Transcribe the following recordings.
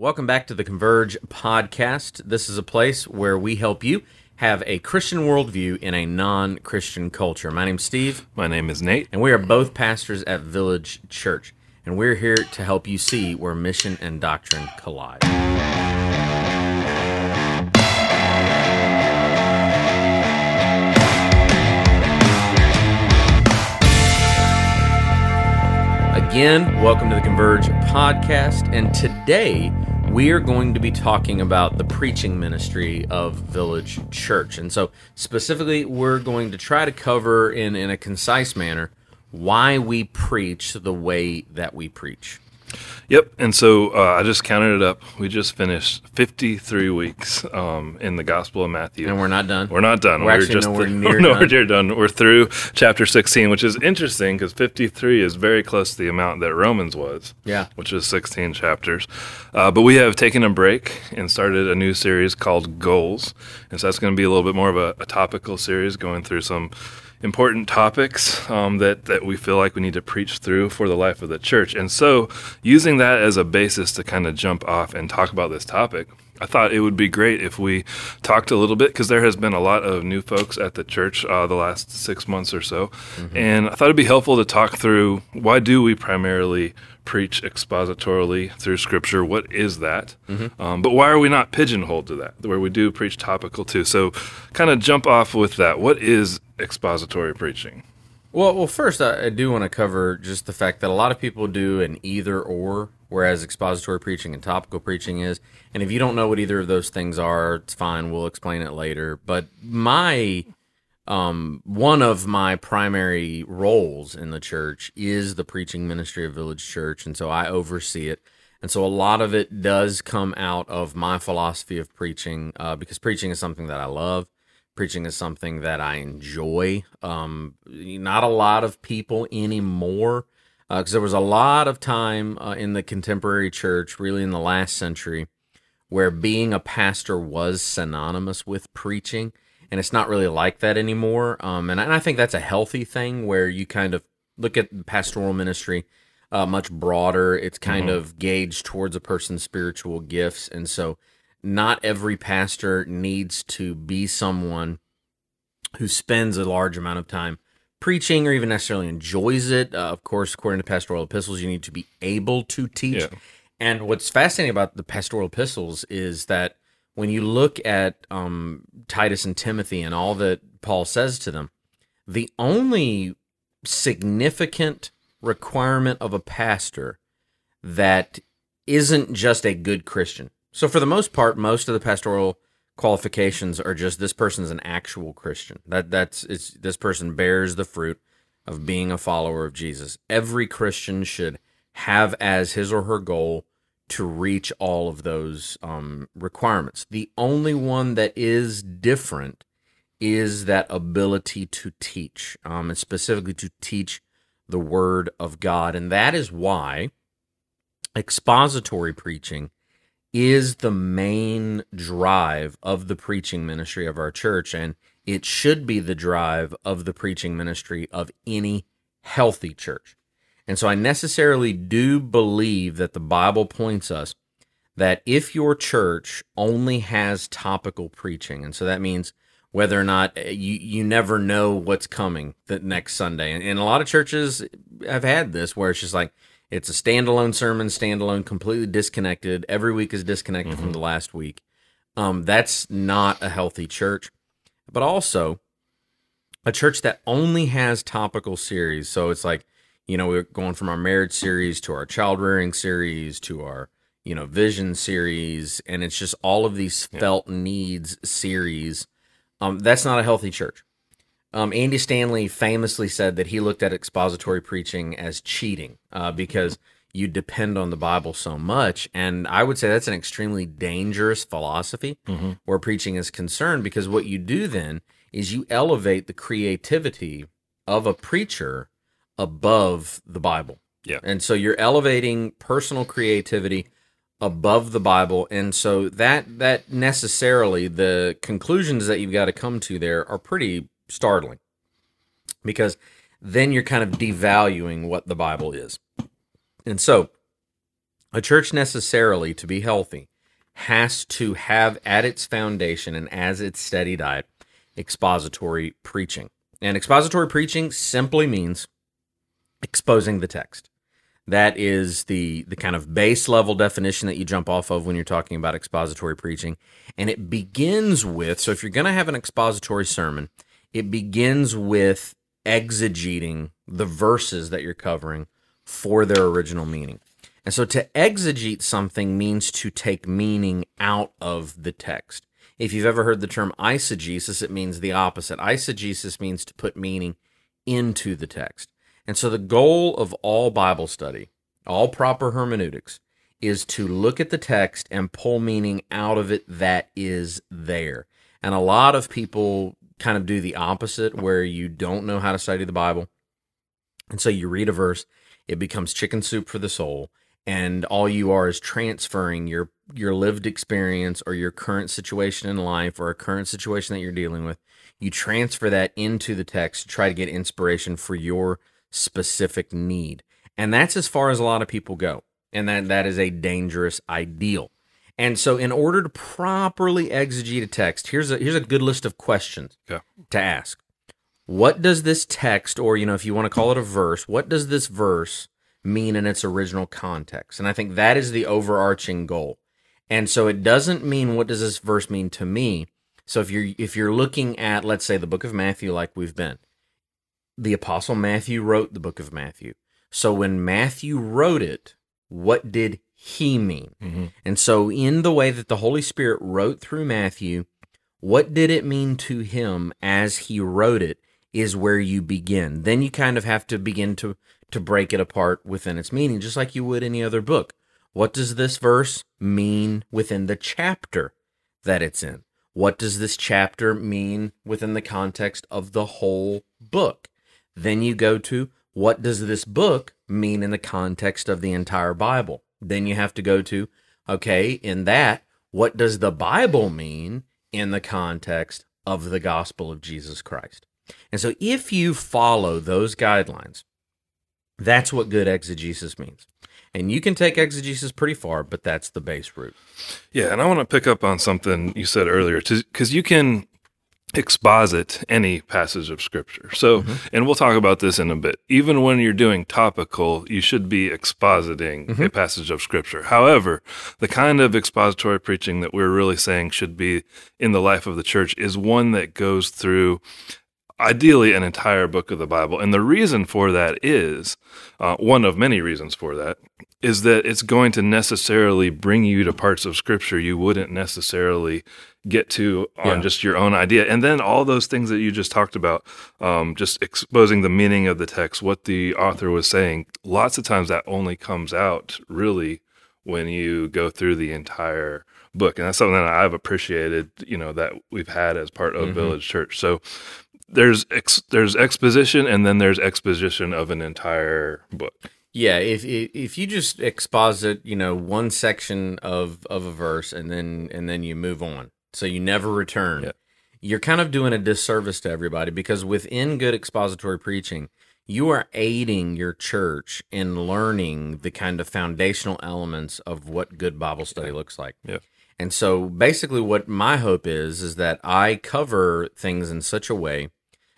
Welcome back to the Converge podcast. This is a place where we help you have a Christian worldview in a non Christian culture. My name's Steve, My name is Nate. and we are both pastors at Village Church. And we're here to help you see where mission and doctrine collide. Again, welcome to the Converge podcast. And today we are going to be talking about the preaching ministry of Village Church. And so, specifically, we're going to try to cover in, in a concise manner why we preach the way that we preach. Yep. And so uh, I just counted it up. We just finished 53 weeks um, in the Gospel of Matthew. And we're not done. We're not done. We're actually just nowhere near nowhere done. done. We're through chapter 16, which is interesting because 53 is very close to the amount that Romans was. Yeah. Which is 16 chapters. Uh, but we have taken a break and started a new series called Goals. And so that's going to be a little bit more of a, a topical series going through some important topics um, that, that we feel like we need to preach through for the life of the church. And so, using that as a basis to kind of jump off and talk about this topic, I thought it would be great if we talked a little bit because there has been a lot of new folks at the church uh, the last six months or so, and I thought it'd be helpful to talk through why do we primarily preach expositorily through Scripture? What is that? Um, but why are we not pigeonholed to that, where we do preach topical too? So, kind of jump off with that. What is expository preaching? Well, well, first I, I do want to cover just the fact that a lot of people do an either or, whereas expository preaching and topical preaching is. And if you don't know what either of those things are, it's fine. We'll explain it later. But my um, one of my primary roles in the church is the preaching ministry of Village Church, and so I oversee it. And so a lot of it does come out of my philosophy of preaching, uh, because preaching is something that I love. Preaching is something that I enjoy. Um, not a lot of people anymore, because there was a lot of time uh, in the contemporary church, really in the last century, where being a pastor was synonymous with preaching, and it's not really like that anymore. Um, and, I- and I think that's a healthy thing where you kind of look at pastoral ministry uh, much broader. It's kind of gauged towards a person's spiritual gifts, and so not every pastor needs to be someone who spends a large amount of time preaching or even necessarily enjoys it. Uh, of course, according to pastoral epistles, you need to be able to teach. Yeah. And what's fascinating about the pastoral epistles is that when you look at um, Titus and Timothy and all that Paul says to them, the only significant requirement of a pastor that isn't just a good Christian. So, for the most part, most of the pastoral qualifications are just this person's an actual Christian. That that's it's this person bears the fruit of being a follower of Jesus. Every Christian should have as his or her goal to reach all of those um, requirements. The only one that is different is that ability to teach, um, and specifically to teach the Word of God, and that is why expository preaching is the main drive of the preaching ministry of our church, and it should be the drive of the preaching ministry of any healthy church. And so I necessarily do believe that the Bible points us that if your church only has topical preaching, and so that means whether or not uh, you you never know what's coming the next Sunday, and, and a lot of churches have had this where it's just like it's a standalone sermon, standalone, completely disconnected. Every week is disconnected from the last week. Um, that's not a healthy church, but also a church that only has topical series. So it's like, you know, we're going from our marriage series to our child rearing series to our, you know, vision series, and it's just all of these felt needs series. Um, that's not a healthy church. Um, Andy Stanley famously said that he looked at expository preaching as cheating uh, because you depend on the Bible so much. And I would say that's an extremely dangerous philosophy where preaching is concerned because what you do then is you elevate the creativity of a preacher above the Bible. Yeah. And so you're elevating personal creativity above the Bible, and so that that necessarily the conclusions that you've got to come to there are pretty startling, because then you're kind of devaluing what the Bible is, and so A church necessarily, to be healthy, has to have at its foundation and as its steady diet expository preaching. And expository preaching simply means exposing the text. That is the the kind of base level definition that you jump off of when you're talking about expository preaching. And it begins with so if you're going to have an expository sermon, it begins with exegeting the verses that you're covering for their original meaning. And so to exegete something means to take meaning out of the text. If you've ever heard the term eisegesis, it means the opposite. Eisegesis means to put meaning into the text. And so the goal of all Bible study, all proper hermeneutics, is to look at the text and pull meaning out of it that is there. And a lot of people kind of do the opposite, where you don't know how to study the Bible. And so you read a verse, it becomes chicken soup for the soul, and all you are is transferring your your lived experience or your current situation in life or a current situation that you're dealing with. You transfer that into the text to try to get inspiration for your specific need. And that's as far as a lot of people go. And that, that is a dangerous ideal. And so, in order to properly exegete a text, here's a here's a good list of questions Okay. to ask. What does this text, or you know, if you want to call it a verse, what does this verse mean in its original context? And I think that is the overarching goal. And so, it doesn't mean what does this verse mean to me. So if you're if you're looking at let's say the book of Matthew, like we've been, the apostle Matthew wrote the book of Matthew. So when Matthew wrote it, what did he mean? Mm-hmm. And so, in the way that the Holy Spirit wrote through Matthew, what did it mean to him as he wrote it is where you begin. Then you kind of have to begin to, to break it apart within its meaning, just like you would any other book. What does this verse mean within the chapter that it's in? What does this chapter mean within the context of the whole book? Then you go to what does this book mean in the context of the entire Bible? Then you have to go to, okay, in that, what does the Bible mean in the context of the gospel of Jesus Christ? And so if you follow those guidelines, that's what good exegesis means. And you can take exegesis pretty far, but that's the base route. Yeah, and I want to pick up on something you said earlier, because you can exposit any passage of scripture. So, mm-hmm. and we'll talk about this in a bit. Even when you're doing topical, you should be expositing a mm-hmm. passage of scripture. However, the kind of expository preaching that we're really saying should be in the life of the church is one that goes through ideally an entire book of the Bible. And the reason for that is uh, one of many reasons for that is that it's going to necessarily bring you to parts of scripture you wouldn't necessarily get to on Yeah. just your own idea. And then all those things that you just talked about, um, just exposing the meaning of the text, what the author was saying, lots of times that only comes out really when you go through the entire book. And that's something that I've appreciated, you know, that we've had as part of Mhm. Village Church. So there's ex- there's exposition and then there's exposition of an entire book. Yeah, if if you just exposit, you know, one section of of a verse and then and then you move on, so you never return, Yeah. you're kind of doing a disservice to everybody because within good expository preaching, you are aiding your church in learning the kind of foundational elements of what good Bible study looks like. Yeah. And so basically what my hope is is that I cover things in such a way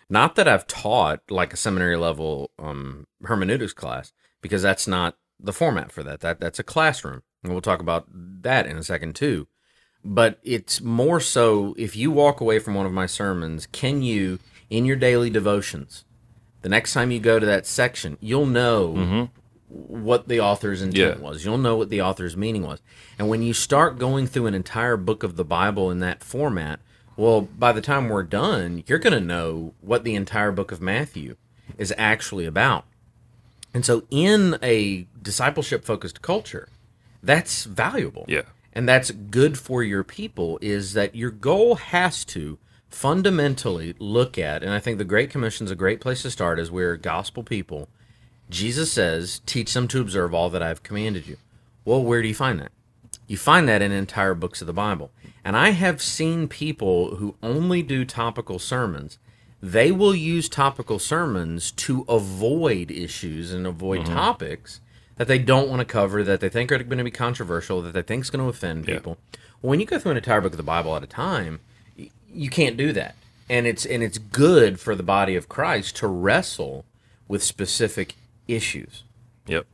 not that I've taught like a seminary level um, hermeneutics class, because that's not the format for that. That that's a classroom, and we'll talk about that in a second too. But it's more so if you walk away from one of my sermons, can you in your daily devotions, the next time you go to that section, you'll know what the author's intent Yeah. was. You'll know what the author's meaning was. And when you start going through an entire book of the Bible in that format, well, by the time we're done, you're going to know what the entire book of Matthew is actually about. And so, in a discipleship focused culture, that's valuable. Yeah. And that's good for your people, is that your goal has to fundamentally look at, and I think the Great Commission is a great place to start as we're gospel people. Jesus says, teach them to observe all that I've commanded you. Well, where do you find that? You find that in entire books of the Bible. And I have seen people who only do topical sermons. They will use topical sermons to avoid issues and avoid mm-hmm. topics that they don't want to cover, that they think are going to be controversial, that they think is going to offend Yeah. people. When you go through an entire book of the Bible at a time, you can't do that. And it's and it's good for the body of Christ to wrestle with specific issues. Yep.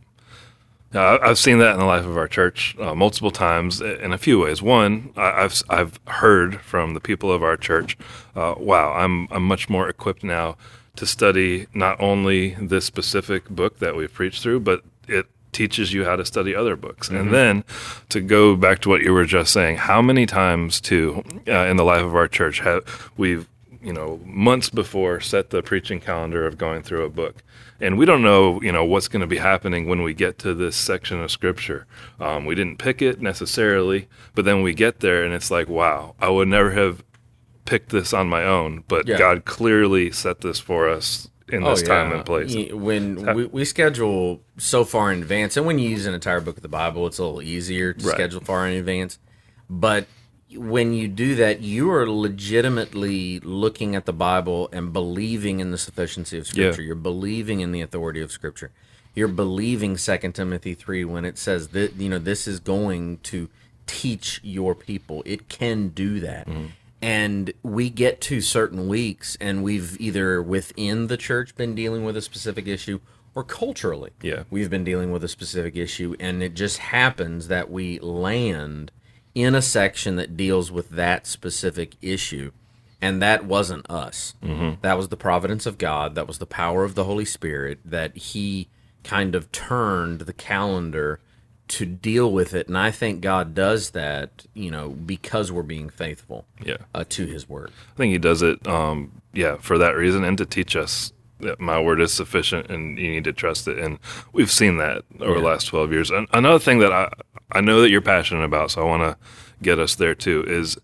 I- I've seen that in the life of our church uh, multiple times in a few ways. One, I- I've I've heard from the people of our church, uh, "Wow, I'm I'm much more equipped now to study not only this specific book that we've preached through, but it teaches you how to study other books." And then to go back to what you were just saying, how many times too uh, in the life of our church have we've you know months before set the preaching calendar of going through a book and we don't know you know what's going to be happening when we get to this section of scripture um, we didn't pick it necessarily but then we get there and it's like wow i would never have picked this on my own but Yeah. god clearly set this for us in this time and place When we, we schedule so far in advance, and when you use an entire book of the Bible, it's a little easier to Right. schedule far in advance. But when you do that, you are legitimately looking at the Bible and believing in the sufficiency of Scripture. You're believing in the authority of Scripture. You're believing Second Timothy three when it says that you know this is going to teach your people. It can do that. Mm-hmm. And we get to certain weeks, and we've either within the church been dealing with a specific issue, or culturally, Yeah. we've been dealing with a specific issue, and it just happens that we land in a section that deals with that specific issue. And that wasn't us. That was the providence of God. That was the power of the Holy Spirit that He kind of turned the calendar to deal with it. And I think God does that, you know, because we're being faithful yeah uh, to His word. I think he does it, um, yeah, for that reason, and to teach us my word is sufficient, and you need to trust it. And we've seen that over the last twelve years. And another thing that I I know that you're passionate about, so I want to get us there too. Is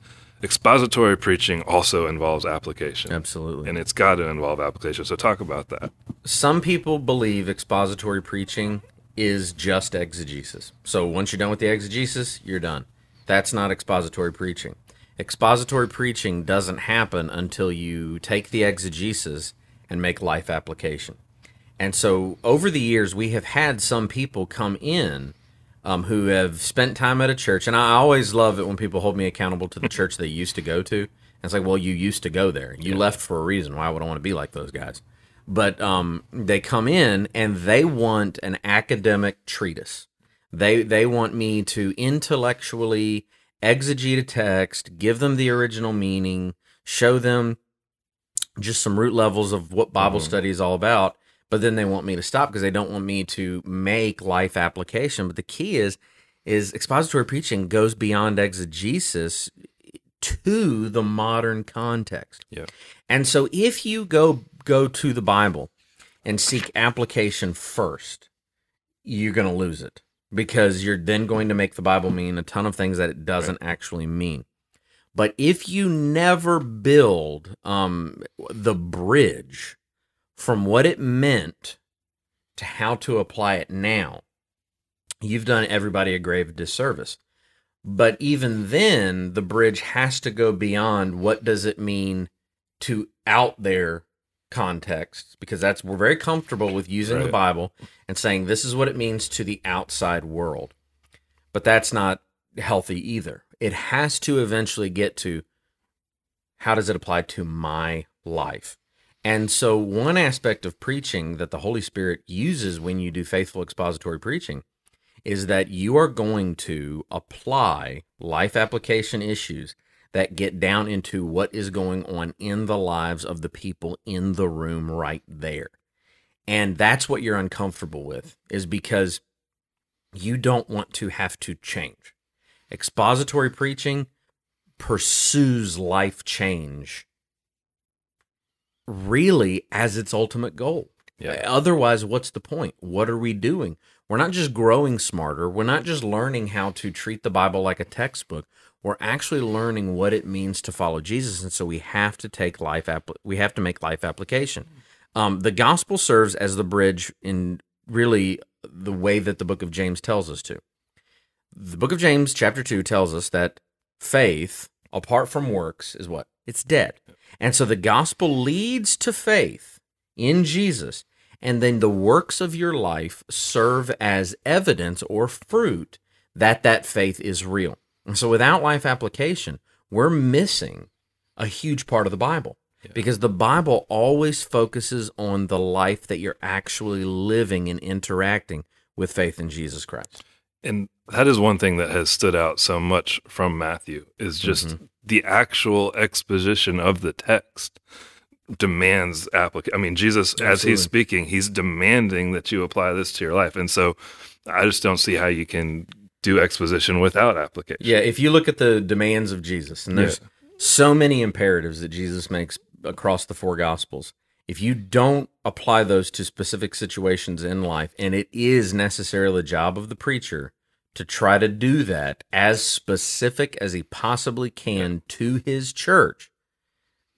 expository preaching also involves application, Absolutely. and it's got to involve application. So talk about that. some people believe expository preaching is just exegesis. So once you're done with the exegesis, you're done. That's not expository preaching. Expository preaching doesn't happen until you take the exegesis and make life application. And so over the years, we have had some people come in um, who have spent time at a church. And I always love it when people hold me accountable to the church they used to go to. And it's like, well, you used to go there. You left for a reason. Why would I want to be like those guys? But um, they come in and they want an academic treatise. They they want me to intellectually exegete a text, give them the original meaning, show them just some root levels of what Bible mm-hmm. study is all about. But then they want me to stop because they don't want me to make life application. But the key is is expository preaching goes beyond exegesis to the modern context. Yeah. And so if you go go to the Bible and seek application first, you're going to lose it because you're then going to make the Bible mean a ton of things that it doesn't actually mean. But if you never build um, the bridge from what it meant to how to apply it now, you've done everybody a grave disservice. But even then, the bridge has to go beyond what does it mean to out there context because that's we're very comfortable with using the Bible and saying this is what it means to the outside world. But that's not healthy either. It has to eventually get to how does it apply to my life? And so one aspect of preaching that the Holy Spirit uses when you do faithful expository preaching is that you are going to apply life application issues that get down into what is going on in the lives of the people in the room right there. And that's what you're uncomfortable with, is because you don't want to have to change. Expository preaching pursues life change really as its ultimate goal. Yeah. Otherwise, what's the point? What are we doing? We're not just growing smarter. We're not just learning how to treat the Bible like a textbook. We're actually learning what it means to follow Jesus, and so we have to take life. App- we have to make life application. Um, the gospel serves as the bridge in really the way that the book of James tells us to. The book of James, chapter two, tells us that faith apart from works is what it's dead, and so the gospel leads to faith in Jesus. and then the works of your life serve as evidence or fruit that that faith is real. And so without life application, we're missing a huge part of the Bible because the Bible always focuses on the life that you're actually living and interacting with faith in Jesus Christ. And that is one thing that has stood out so much from Matthew is just Mm-hmm. the actual exposition of the text demands application. I mean, Jesus, as he's speaking, he's demanding that you apply this to your life. And so I just don't see how you can do exposition without application. Yeah, if you look at the demands of Jesus, and there's so many imperatives that Jesus makes across the four gospels. If you don't apply those to specific situations in life, and it is necessarily the job of the preacher to try to do that as specific as he possibly can to his church,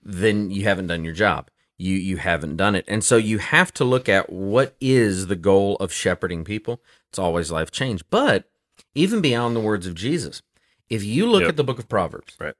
then you haven't done your job. You you haven't done it. And so you have to look at what is the goal of shepherding people. It's always life change. But even beyond the words of Jesus, if you look Yep. at the book of Proverbs, Right.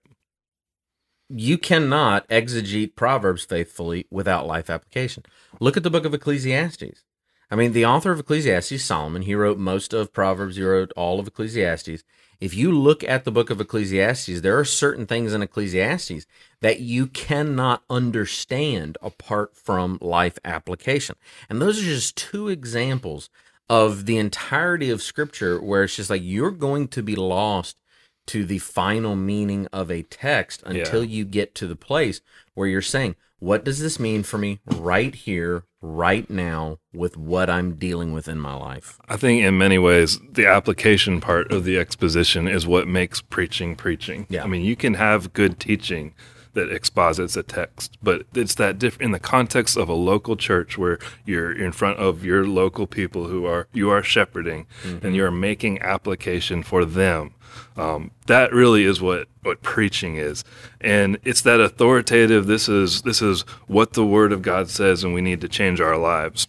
you cannot exegete Proverbs faithfully without life application. Look at the book of Ecclesiastes. I mean, the author of Ecclesiastes, Solomon, he wrote most of Proverbs, he wrote all of Ecclesiastes. If you look at the book of Ecclesiastes, there are certain things in Ecclesiastes that you cannot understand apart from life application. And those are just two examples of the entirety of Scripture where it's just like you're going to be lost to the final meaning of a text until you get to the place where you're saying, what does this mean for me right here, right now, with what I'm dealing with in my life? I think in many ways, the application part of the exposition is what makes preaching preaching. Yeah. I mean, you can have good teaching that exposits a text, but it's that diff- in the context of a local church where you're in front of your local people who are you are shepherding and you're making application for them. Um, that really is what what preaching is, and it's that authoritative. This is this is what the Word of God says, and we need to change our lives.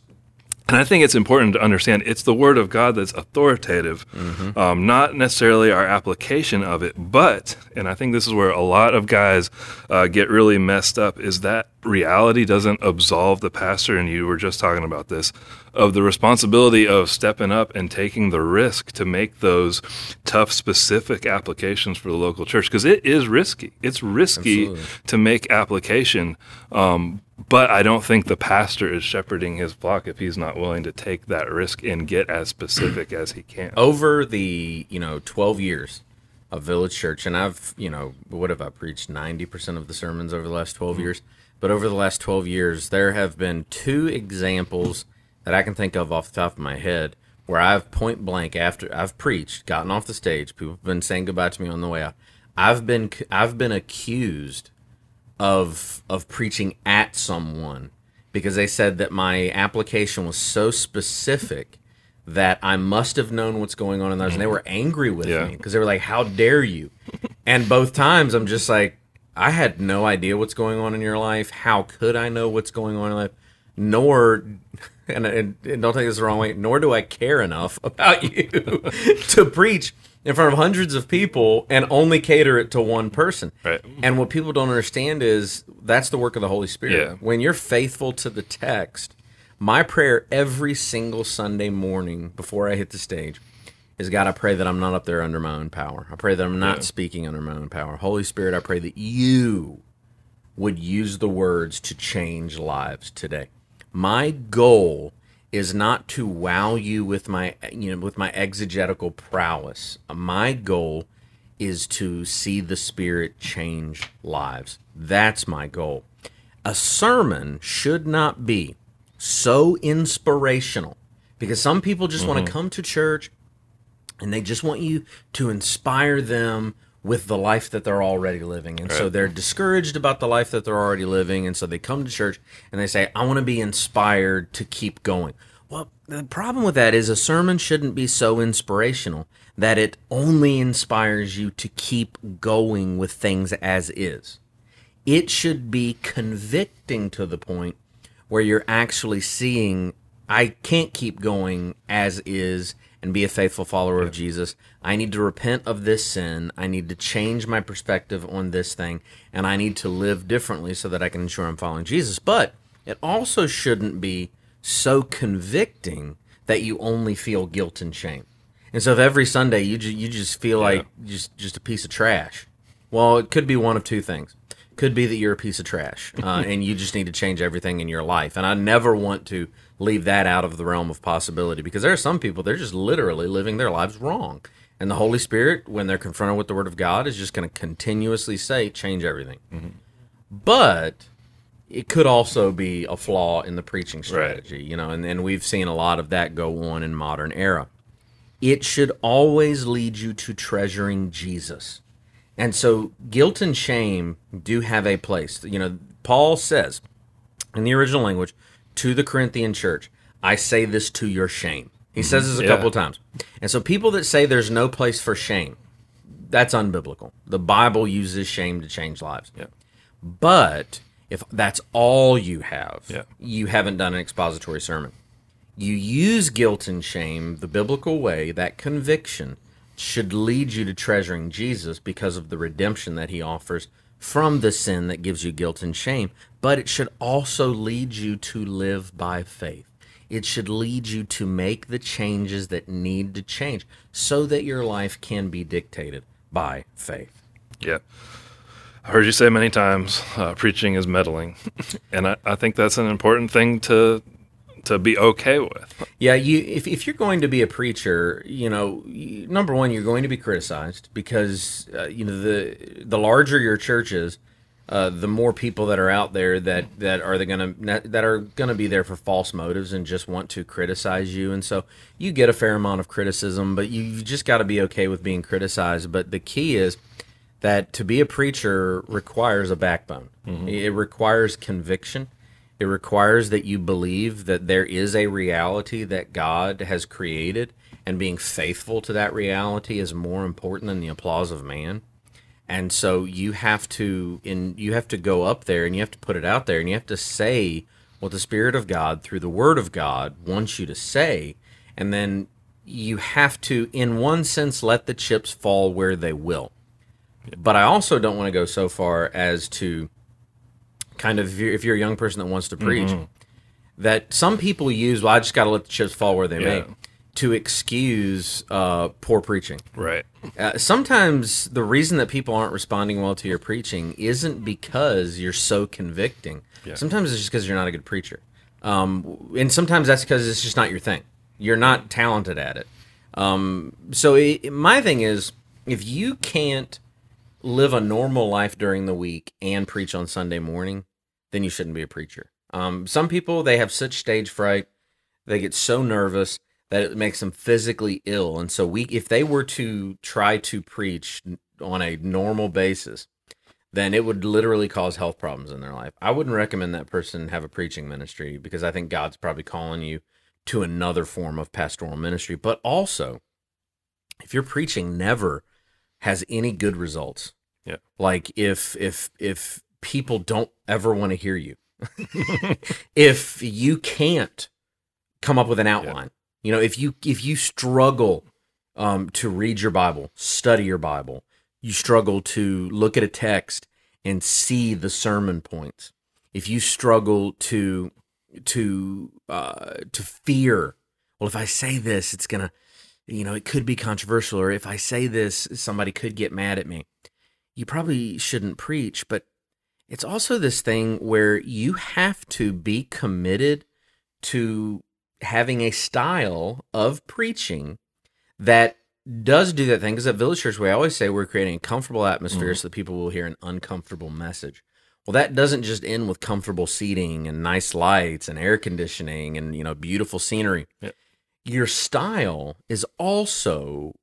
And I think it's important to understand it's the word of God that's authoritative, um, not necessarily our application of it. But, and I think this is where a lot of guys uh, get really messed up, is that reality doesn't absolve the pastor, and you were just talking about this, of the responsibility of stepping up and taking the risk to make those tough, specific applications for the local church. Because it is risky. It's risky Absolutely. to make application. Um, but I don't think the pastor is shepherding his flock if he's not willing to take that risk and get as specific as he can. Over the, you know, 12 years of Village Church, and I've, you know, what have I preached? 90% of the sermons over the last 12 mm-hmm. years. But over the last 12 years, there have been two examples that I can think of off the top of my head where I've point blank after I've preached, gotten off the stage, people have been saying goodbye to me on the way out. I've been I've been accused of of preaching at someone because they said that my application was so specific that I must have known what's going on in those, and they were angry with Yeah. me because they were like, "How dare you?" and both times, I'm just like, I had no idea what's going on in your life. How could I know what's going on in life? Nor, and, and, and don't take this the wrong way, nor do I care enough about you to preach in front of hundreds of people and only cater it to one person. Right. And what people don't understand is that's the work of the Holy Spirit. Yeah. When you're faithful to the text, my prayer every single Sunday morning before I hit the stage is God, I pray that I'm not up there under my own power. I pray that I'm not Yeah. speaking under my own power. Holy Spirit, I pray that you would use the words to change lives today. My goal is not to wow you with my you know with my exegetical prowess. My goal is to see the spirit change lives. That's my goal. A sermon should not be so inspirational because some people just want to mm-hmm. come to church and they just want you to inspire them with the life that they're already living. And so they're discouraged about the life that they're already living. And so they come to church and they say, I want to be inspired to keep going. Well, the problem with that is a sermon shouldn't be so inspirational that it only inspires you to keep going with things as is. It should be convicting to the point where you're actually seeing I can't keep going as is and be a faithful follower of Jesus. I need to repent of this sin. I need to change my perspective on this thing and I need to live differently so that I can ensure I'm following Jesus. But it also shouldn't be so convicting that you only feel guilt and shame. And so if every Sunday you ju- you just feel like just just a piece of trash, well, it could be one of two things. Could be that you're a piece of trash, uh, and you just need to change everything in your life. And I never want to leave that out of the realm of possibility because there are some people they're just literally living their lives wrong, and the Holy Spirit, when they're confronted with the Word of God, is just going to continuously say, "Change everything." But it could also be a flaw in the preaching strategy, you know, and, and we've seen a lot of that go on in modern era. It should always lead you to treasuring Jesus. And so guilt and shame do have a place. You know, Paul says in the original language to the Corinthian church, I say this to your shame. He says this a mm-hmm. Yeah. couple of times. And so people that say there's no place for shame, that's unbiblical. The Bible uses shame to change lives. Yeah. But if that's all you have, Yeah. you haven't done an expository sermon. You use guilt and shame the biblical way, that conviction should lead you to treasuring Jesus because of the redemption that he offers from the sin that gives you guilt and shame. But it should also lead you to live by faith. It should lead you to make the changes that need to change so that your life can be dictated by faith. Yeah. I heard you say many times, uh, preaching is meddling, and I, I think that's an important thing to to be okay with. Yeah, you if if you're going to be a preacher, you know, you- number one, you're going to be criticized because uh, you know the the larger your church is, uh, the more people that are out there that that are going to that are going to be there for false motives and just want to criticize you, and so you get a fair amount of criticism, but you, you just got to be okay with being criticized. But the key is that to be a preacher requires a backbone. It requires conviction. It requires that you believe that there is a reality that God has created, and being faithful to that reality is more important than the applause of man. And so you have to in you have to go up there and you have to put it out there and you have to say what the Spirit of God through the Word of God wants you to say, and then you have to, in one sense, let the chips fall where they will. But I also don't want to go so far as to kind of if you're, if you're a young person that wants to preach, that some people use. Well, I just got to let the chips fall where they Yeah. may to excuse uh, poor preaching. Right. Uh, sometimes the reason that people aren't responding well to your preaching isn't because you're so convicting. Sometimes it's just because you're not a good preacher. Um, and sometimes that's because it's just not your thing. You're not talented at it. Um, so it, my thing is, if you can't live a normal life during the week and preach on Sunday morning, then you shouldn't be a preacher. Um, some people they have such stage fright, they get so nervous that it makes them physically ill, and so we, if they were to try to preach on a normal basis, then it would literally cause health problems in their life. I wouldn't recommend that person have a preaching ministry because I think God's probably calling you to another form of pastoral ministry. But also, if your preaching never has any good results, Yeah. like if if if people don't ever want to hear you, if you can't come up with an outline, you know, if you if you struggle um, to read your Bible, study your Bible, you struggle to look at a text and see the sermon points. If you struggle to to uh, to fear, well, if I say this, it's gonna, you know, it could be controversial, or if I say this, somebody could get mad at me. You probably shouldn't preach, but it's also this thing where you have to be committed to having a style of preaching that does do that thing because at Village Church, we always say we're creating a comfortable atmosphere mm-hmm. so that people will hear an uncomfortable message. Well, that doesn't just end with comfortable seating and nice lights and air conditioning and you know beautiful scenery. Yep. Your style is also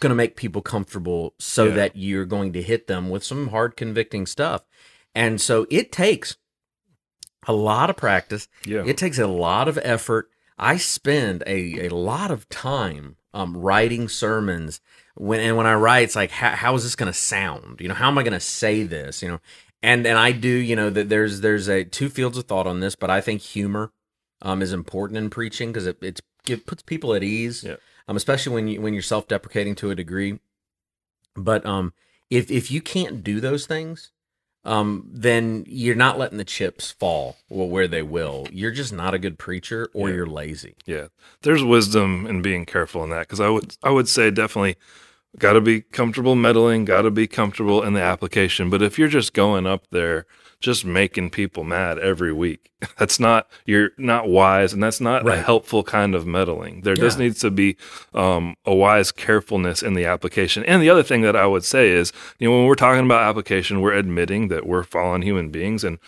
going to make people comfortable so Yeah. that you're going to hit them with some hard convicting stuff. And so it takes a lot of practice. Yeah. It takes a lot of effort. I spend a, a lot of time um, writing sermons. When and when I write, it's like, how, how is this going to sound? You know, how am I going to say this? You know, and and I do. You know, that there's there's a two fields of thought on this, but I think humor um, is important in preaching because it it's, it puts people at ease, Yeah. um, especially when you when you're self deprecating to a degree. But um, if if you can't do those things, um, then you're not letting the chips fall well, where they will. You're just not a good preacher, or you're lazy. Yeah, there's wisdom in being careful in that because I would I would say definitely got to be comfortable meddling, got to be comfortable in the application. But if you're just going up there just making people mad every week, that's not you're not wise, and that's not a helpful kind of meddling. There just Yeah. needs to be um, a wise carefulness in the application. And the other thing that I would say is, you know, when we're talking about application, we're admitting that we're fallen human beings and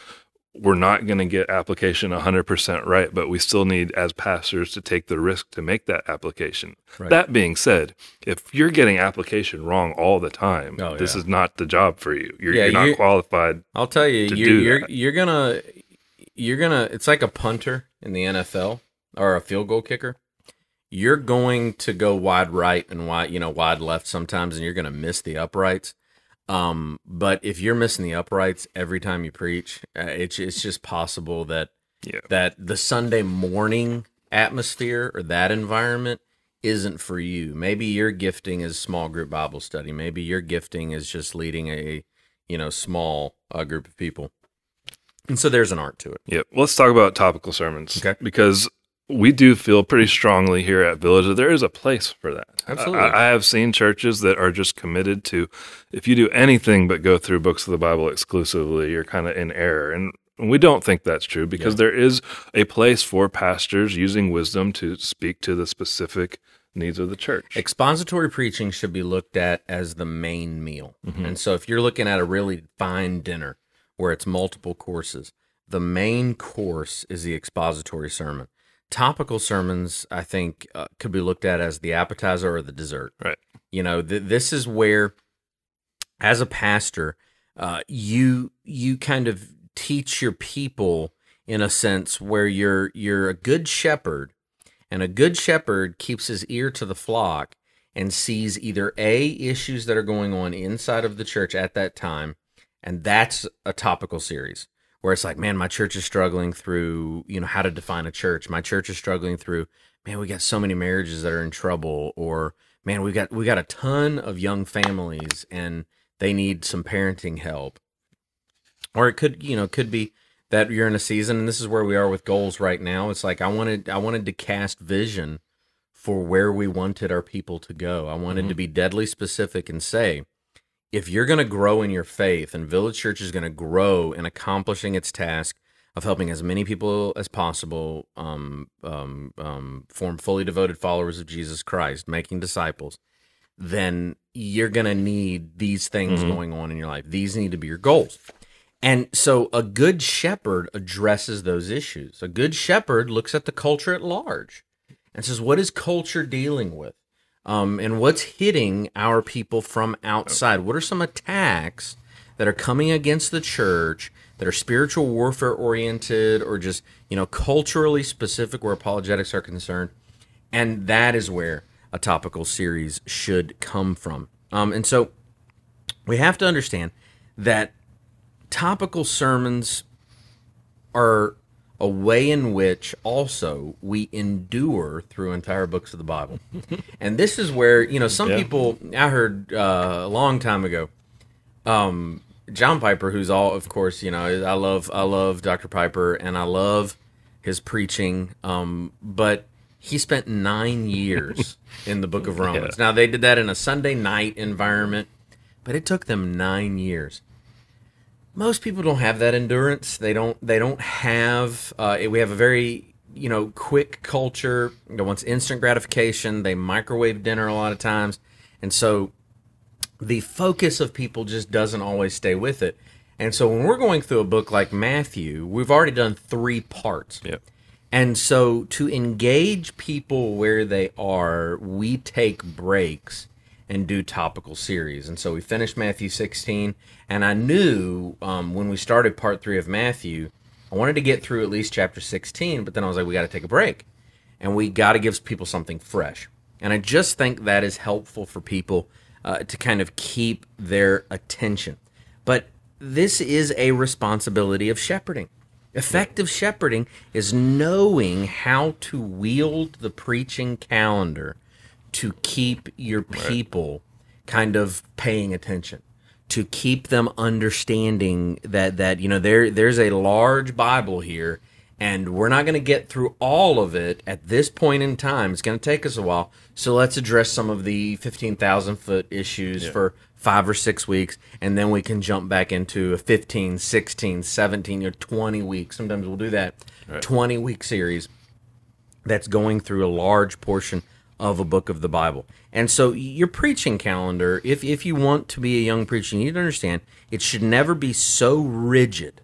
we're not going to get application 100% right, but we still need, as pastors, to take the risk to make that application. Right. That being said, if you're getting application wrong all the time, Oh, this yeah. is not the job for you. You're, Yeah, you're not you- qualified. I'll tell you, to you're you're, you're gonna you're gonna. It's like a punter in the NFL or a field goal kicker. You're going to go wide right and wide, you know, wide left sometimes, and you're gonna miss the uprights. Um, but if you're missing the uprights every time you preach, uh, it's it's just possible that Yeah. that the Sunday morning atmosphere or that environment isn't for you. Maybe your gifting is small group Bible study. Maybe your gifting is just leading a you know small uh, group of people. And so there's an art to it. Yep. Let's talk about topical sermons. Okay. Because we do feel pretty strongly here at Village that there is a place for that. Absolutely. I, I have seen churches that are just committed to if you do anything but go through books of the Bible exclusively, you're kind of in error. And we don't think that's true because Yeah. there is a place for pastors using wisdom to speak to the specific needs of the church. Expository preaching should be looked at as the main meal. Mm-hmm. And so if you're looking at a really fine dinner where it's multiple courses, the main course is the expository sermon. Topical sermons, I think, uh, could be looked at as the appetizer or the dessert. Right. You know, th- this is where, as a pastor, uh, you you kind of teach your people in a sense where you're you're a good shepherd, and a good shepherd keeps his ear to the flock and sees either a issues that are going on inside of the church at that time, and that's a topical series where it's like, man, my church is struggling through, you know, how to define a church. My church is struggling through, man, we got so many marriages that are in trouble, or man, we got we got a ton of young families and they need some parenting help. Or it could, you know, could be that you're in a season, and this is where we are with goals right now. It's like I wanted I wanted to cast vision for where we wanted our people to go. I wanted to mm-hmm. be deadly specific and say, if you're going to grow in your faith and Village Church is going to grow in accomplishing its task of helping as many people as possible um, um, um, form fully devoted followers of Jesus Christ, making disciples, then you're going to need these things going on in your life. These need to be your goals. And so a good shepherd addresses those issues. A good shepherd looks at the culture at large and says, what is culture dealing with? Um, and what's hitting our people from outside? What are some attacks that are coming against the church that are spiritual warfare oriented or just, you know, culturally specific where apologetics are concerned? And that is where a topical series should come from. Um, and so we have to understand that topical sermons are a way in which also we endure through entire books of the Bible. and this is where, you know, some Yeah. people I heard uh, a long time ago, um, John Piper, who's all of course, you know, I love I love Dr. Piper and I love his preaching. Um, but he spent nine years in the book of Romans. Now they did that in a Sunday night environment, but it took them nine years most people don't have that endurance. They don't. They don't have. Uh, we have a very you know quick culture that wants instant gratification. They microwave dinner a lot of times, and so the focus of people just doesn't always stay with it. And so when we're going through a book like Matthew, we've already done three parts. Yep. And so to engage people where they are, we take breaks and do topical series. And so we finished Matthew 16, and I knew um, when we started part three of Matthew, I wanted to get through at least chapter 16, but then I was like, we got to take a break, and we got to give people something fresh. And I just think that is helpful for people uh, to kind of keep their attention. But this is a responsibility of shepherding. Effective shepherding is knowing how to wield the preaching calendar to keep your people kind of paying attention, to keep them understanding that that you know there there's a large Bible here, and we're not going to get through all of it at this point in time. It's going to take us a while. So let's address some of the fifteen thousand foot issues for five or six weeks, and then we can jump back into a 15, 16, 17, or 20 weeks. Sometimes we'll do that 20 week series that's going through a large portion of a book of the Bible. And so your preaching calendar, if if you want to be a young preacher, you need to understand it should never be so rigid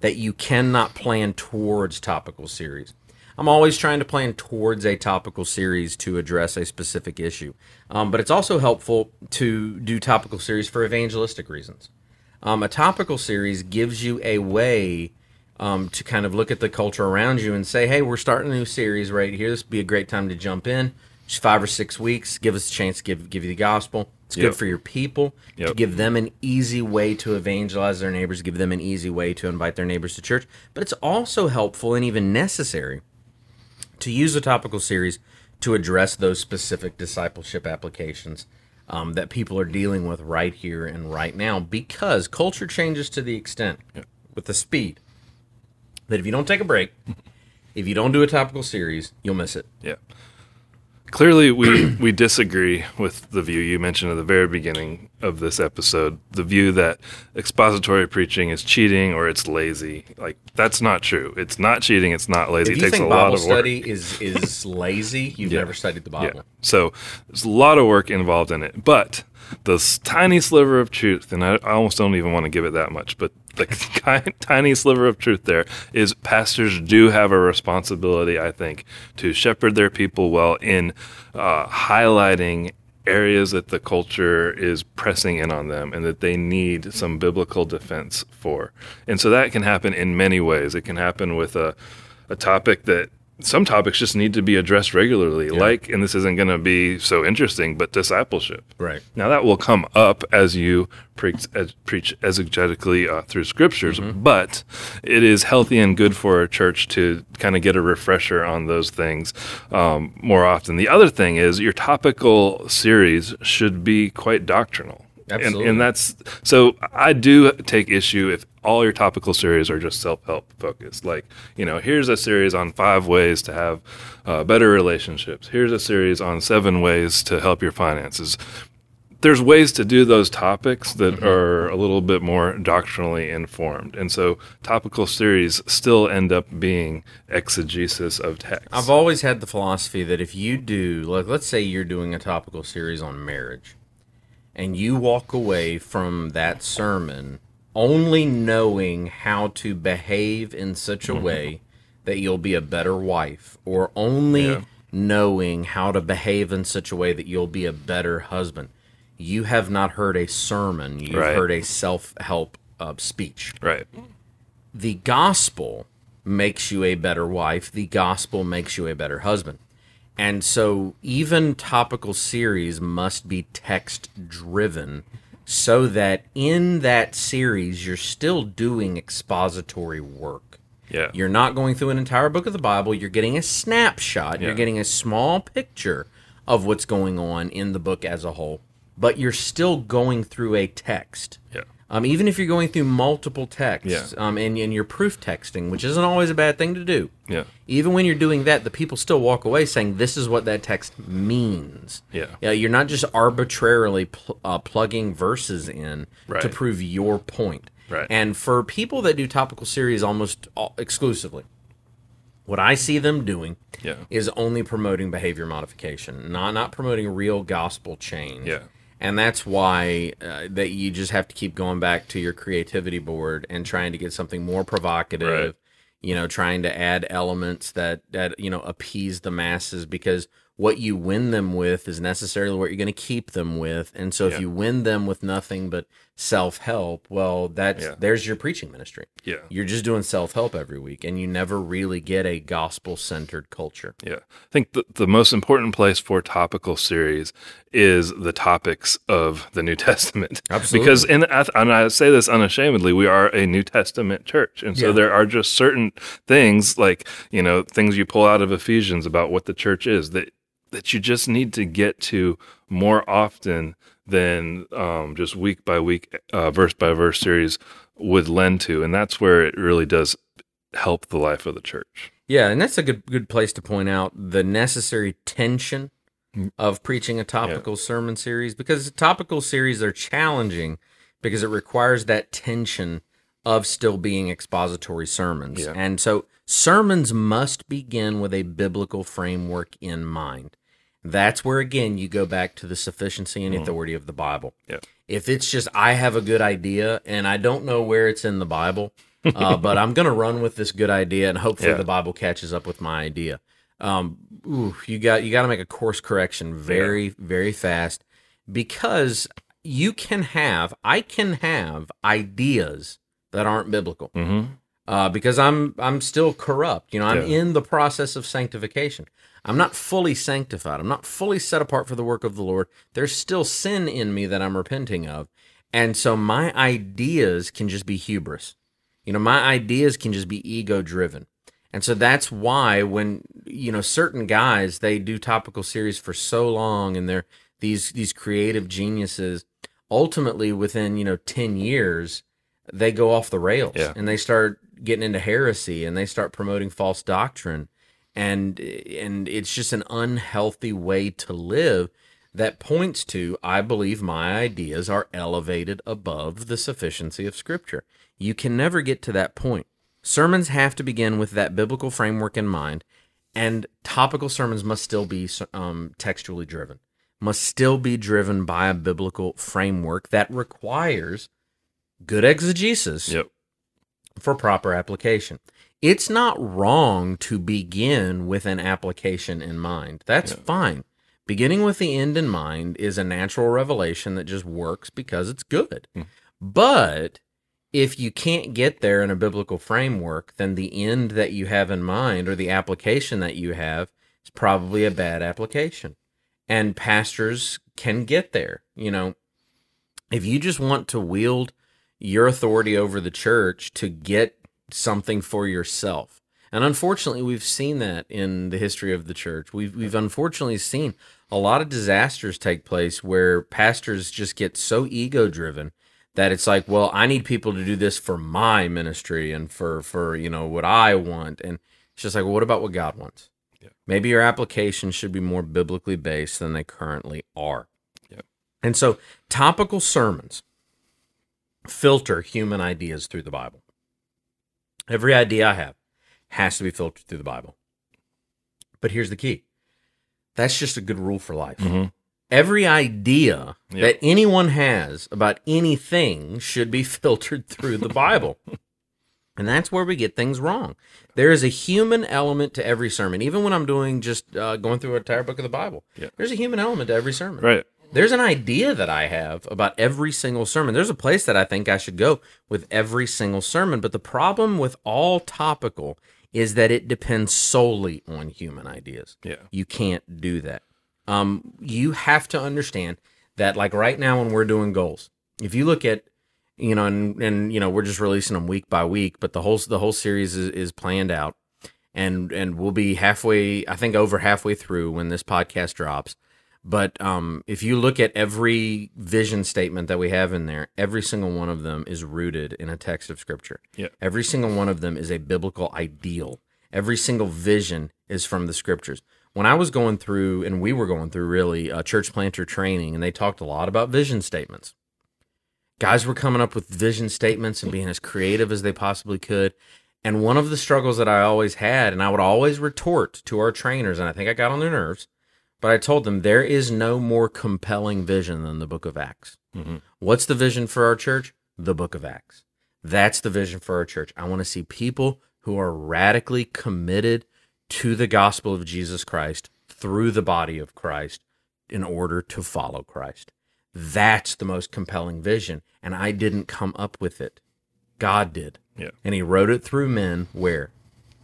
that you cannot plan towards topical series. I'm always trying to plan towards a topical series to address a specific issue. Um, but it's also helpful to do topical series for evangelistic reasons. Um, a topical series gives you a way um, to kind of look at the culture around you and say, hey, we're starting a new series right here. This would be a great time to jump in. Just five or six weeks, give us a chance to give, give you the gospel. It's Yep. good for your people to give them an easy way to evangelize their neighbors, give them an easy way to invite their neighbors to church. But it's also helpful and even necessary to use a topical series to address those specific discipleship applications um, that people are dealing with right here and right now because culture changes to the extent with the speed that if you don't take a break, if you don't do a topical series, you'll miss it. Yeah. Clearly, we, we disagree with the view you mentioned at the very beginning of this episode the view that expository preaching is cheating or it's lazy. Like, that's not true. It's not cheating, it's not lazy. If it you takes think a lot Bible of work. study is is lazy, you've never studied the Yeah. Bible. So there's a lot of work involved in it. But the tiny sliver of truth, and I, I almost don't even want to give it that much, but the ki- tiny sliver of truth there is pastors do have a responsibility, I think, to shepherd their people well in uh, highlighting areas that the culture is pressing in on them and that they need some biblical defense for. And so that can happen in many ways. It can happen with a, a topic that some topics just need to be addressed regularly, like, and this isn't going to be so interesting, but discipleship. Right. Now that will come up as you preach, as, preach exegetically uh, through scriptures, but it is healthy and good for a church to kind of get a refresher on those things um, more often. The other thing is your topical series should be quite doctrinal. And, and that's so I do take issue if all your topical series are just self help focused. Like, you know, here's a series on five ways to have uh, better relationships. Here's a series on seven ways to help your finances. There's ways to do those topics that Mm-hmm. are a little bit more doctrinally informed. And so topical series still end up being exegesis of text. I've always had the philosophy that if you do, like, let's say you're doing a topical series on marriage, and you walk away from that sermon only knowing how to behave in such Mm-hmm. a way that you'll be a better wife, or only Yeah. knowing how to behave in such a way that you'll be a better husband, you have not heard a sermon. You've Right. heard a self help uh, speech right. the gospel makes you a better wife the gospel makes you a better husband and so even topical series must be text driven so that in that series you're still doing expository work. Yeah. you're not going through an entire book of the bible. You're getting a snapshot. You're getting a small picture of what's going on in the book as a whole. But you're still going through a text. Yeah. Um, even if you're going through multiple texts Yeah. um, and, and you're proof texting, which isn't always a bad thing to do. Yeah. Even when you're doing that, the people still walk away saying, This is what that text means. Yeah. Yeah, you're not just arbitrarily pl- uh, plugging verses in to prove your point. Right. And for people that do topical series almost all- exclusively, what I see them doing Yeah. is only promoting behavior modification, not not promoting real gospel change. Yeah. And that's why uh, that you just have to keep going back to your creativity board and trying to get something more provocative. Right. You know, trying to add elements that that you know appease the masses because what you win them with is necessarily what you're going to keep them with. And so if Yeah. you win them with nothing but self help, well, that's Yeah. there's your preaching ministry. Yeah. You're just doing self help every week, and you never really get a gospel centered culture. Yeah. I think the, the most important place for topical series is the topics of the New Testament. Absolutely. Because, in, and I say this unashamedly, we are a New Testament church. And so Yeah. there are just certain things, like, you know, things you pull out of Ephesians about what the church is that, that you just need to get to more often than um, just week by week, uh, verse by verse series would lend to, and that's where it really does help the life of the church. Yeah, and that's a good good place to point out the necessary tension of preaching a topical sermon series because topical series are challenging because it requires that tension of still being expository sermons. Yeah. And so sermons must begin with a biblical framework in mind. That's where again you go back to the sufficiency and authority of the Bible. Yeah. If it's just I have a good idea and I don't know where it's in the Bible, uh, but I'm going to run with this good idea and hopefully Yeah. the Bible catches up with my idea. Um, ooh, you got you got to make a course correction very very fast because you can have I can have ideas that aren't biblical Mm-hmm. Uh, because I'm I'm still corrupt. You know, I'm Yeah. in the process of sanctification. I'm not fully sanctified. I'm not fully set apart for the work of the Lord. There's still sin in me that I'm repenting of, and so my ideas can just be hubris. You know, my ideas can just be ego driven. And so that's why when you know certain guys they do topical series for so long and they're these these creative geniuses ultimately within you know 10 years they go off the rails Yeah. and they start getting into heresy and they start promoting false doctrine and and it's just an unhealthy way to live that points to I believe my ideas are elevated above the sufficiency of scripture. You can never get to that point. Sermons have to begin with that biblical framework in mind and topical sermons must still be um, textually driven. Must still be driven by a biblical framework that requires good exegesis Yep. For proper application. It's not wrong to begin with an application in mind. That's fine. Beginning with the end in mind is a natural revelation that just works because it's good. Hmm. But if you can't get there in a biblical framework, then the end that you have in mind or the application that you have is probably a bad application. And pastors can get there. You know, if you just want to wield your authority over the church to get something for yourself. And unfortunately, we've seen that in the history of the church. We've we've unfortunately seen a lot of disasters take place where pastors just get so ego driven that it's like, well, I need people to do this for my ministry and for for you know what I want, and it's just like, well, what about what God wants? Yeah. Maybe your application should be more biblically based than they currently are. Yep. And so, topical sermons filter human ideas through the Bible. Every idea I have has to be filtered through the Bible. But here's the key that's just a good rule for life. Mhm. Every idea Yep. that anyone has about anything should be filtered through the Bible. and that's where we get things wrong. There is a human element to every sermon. Even when I'm doing just uh, going through an entire book of the Bible, there's a human element to every sermon. Right. There's an idea that I have about every single sermon. There's a place that I think I should go with every single sermon. But the problem with all topical is that it depends solely on human ideas. Yeah. You can't do that. Um, you have to understand that, like right now, when we're doing goals, if you look at, you know, and, and you know, we're just releasing them week by week, but the whole the whole series is, is planned out, and and we'll be halfway, I think, over halfway through when this podcast drops. But um, if you look at every vision statement that we have in there, every single one of them is rooted in a text of Scripture. Yeah. Every single one of them is a biblical ideal. Every single vision is from the Scriptures. When I was going through, and we were going through really uh, church planter training, and they talked a lot about vision statements. Guys were coming up with vision statements and being as creative as they possibly could. And one of the struggles that I always had, and I would always retort to our trainers, and I think I got on their nerves, but I told them there is no more compelling vision than the book of Acts. Mhm. What's the vision for our church? The book of Acts. That's the vision for our church. I want to see people who are radically committed to the gospel of Jesus Christ through the body of Christ in order to follow Christ. That's the most compelling vision. And I didn't come up with it. God did. Yeah. And he wrote it through men where?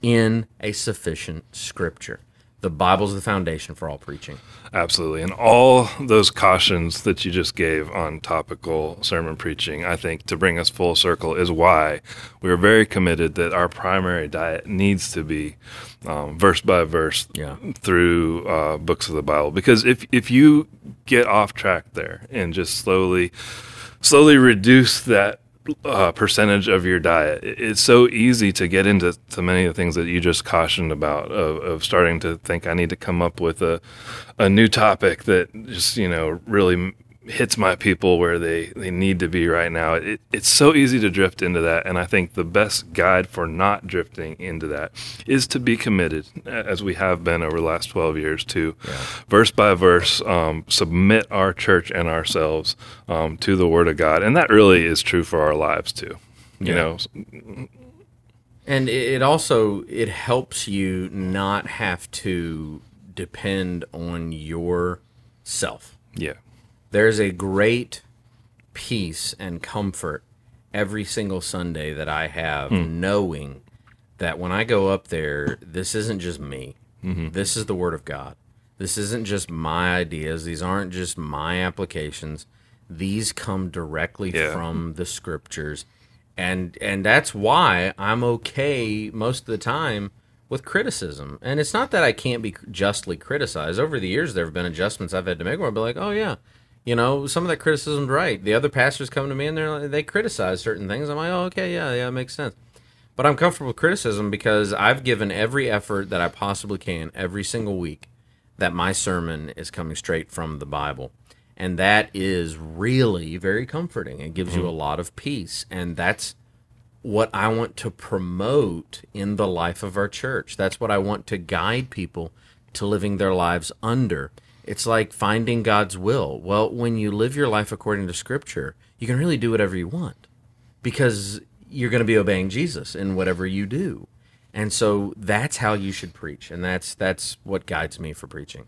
In a sufficient scripture. The Bible's the foundation for all preaching. Absolutely. And all those cautions that you just gave on topical sermon preaching, I think, to bring us full circle, is why we're very committed that our primary diet needs to be um, verse by verse Yeah. through uh, books of the Bible. Because if, if you get off track there and just slowly, slowly reduce that uh, percentage of your diet. It's so easy to get into to many of the things that you just cautioned about of, of starting to think I need to come up with a a new topic that just you know really hits my people where they, they need to be right now. It, it's so easy to drift into that, and I think the best guide for not drifting into that is to be committed, as we have been over the last twelve years, to verse by verse um, submit our church and ourselves um, to the Word of God, and that really is true for our lives too. You Yeah. know, And it it also it helps you not have to depend on yourself. yeah, There's a great peace and comfort every single Sunday that I have hmm. knowing that when I go up there, this isn't just me. Mm-hmm. This is the Word of God. This isn't just my ideas. These aren't just my applications. These come directly Yeah. from the Scriptures, and and that's why I'm okay most of the time with criticism. And it's not that I can't be justly criticized. Over the years, there have been adjustments I've had to make where I'll be like, oh yeah, you know, some of that criticism's right. The other pastors come to me and they're like, they criticize certain things. I'm like, oh okay, yeah, yeah, it makes sense. But I'm comfortable with criticism because I've given every effort that I possibly can every single week that my sermon is coming straight from the Bible. And that is really very comforting. It gives you mm-hmm. a lot of peace. And that's what I want to promote in the life of our church. That's what I want to guide people to living their lives under. It's like finding God's will. Well, when you live your life according to Scripture, you can really do whatever you want because you're going to be obeying Jesus in whatever you do. And so that's how you should preach, and that's that's what guides me for preaching.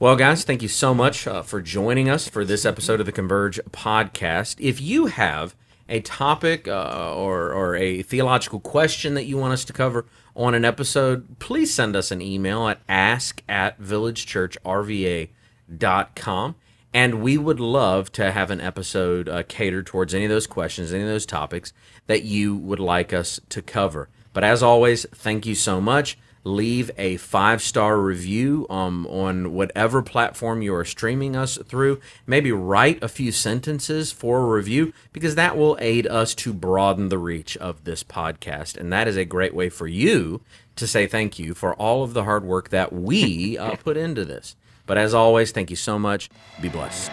Well, guys, thank you so much uh, for joining us for this episode of the Converge podcast. If you have a topic uh, or, or a theological question that you want us to cover on an episode, please send us an email at ask at villagechurchrva.com. And we would love to have an episode uh, catered towards any of those questions, any of those topics that you would like us to cover. But as always, thank you so much leave a five star review um, on whatever platform you are streaming us through. Maybe write a few sentences for a review because that will aid us to broaden the reach of this podcast. And that is a great way for you to say thank you for all of the hard work that we uh, put into this. But as always, thank you so much. Be blessed.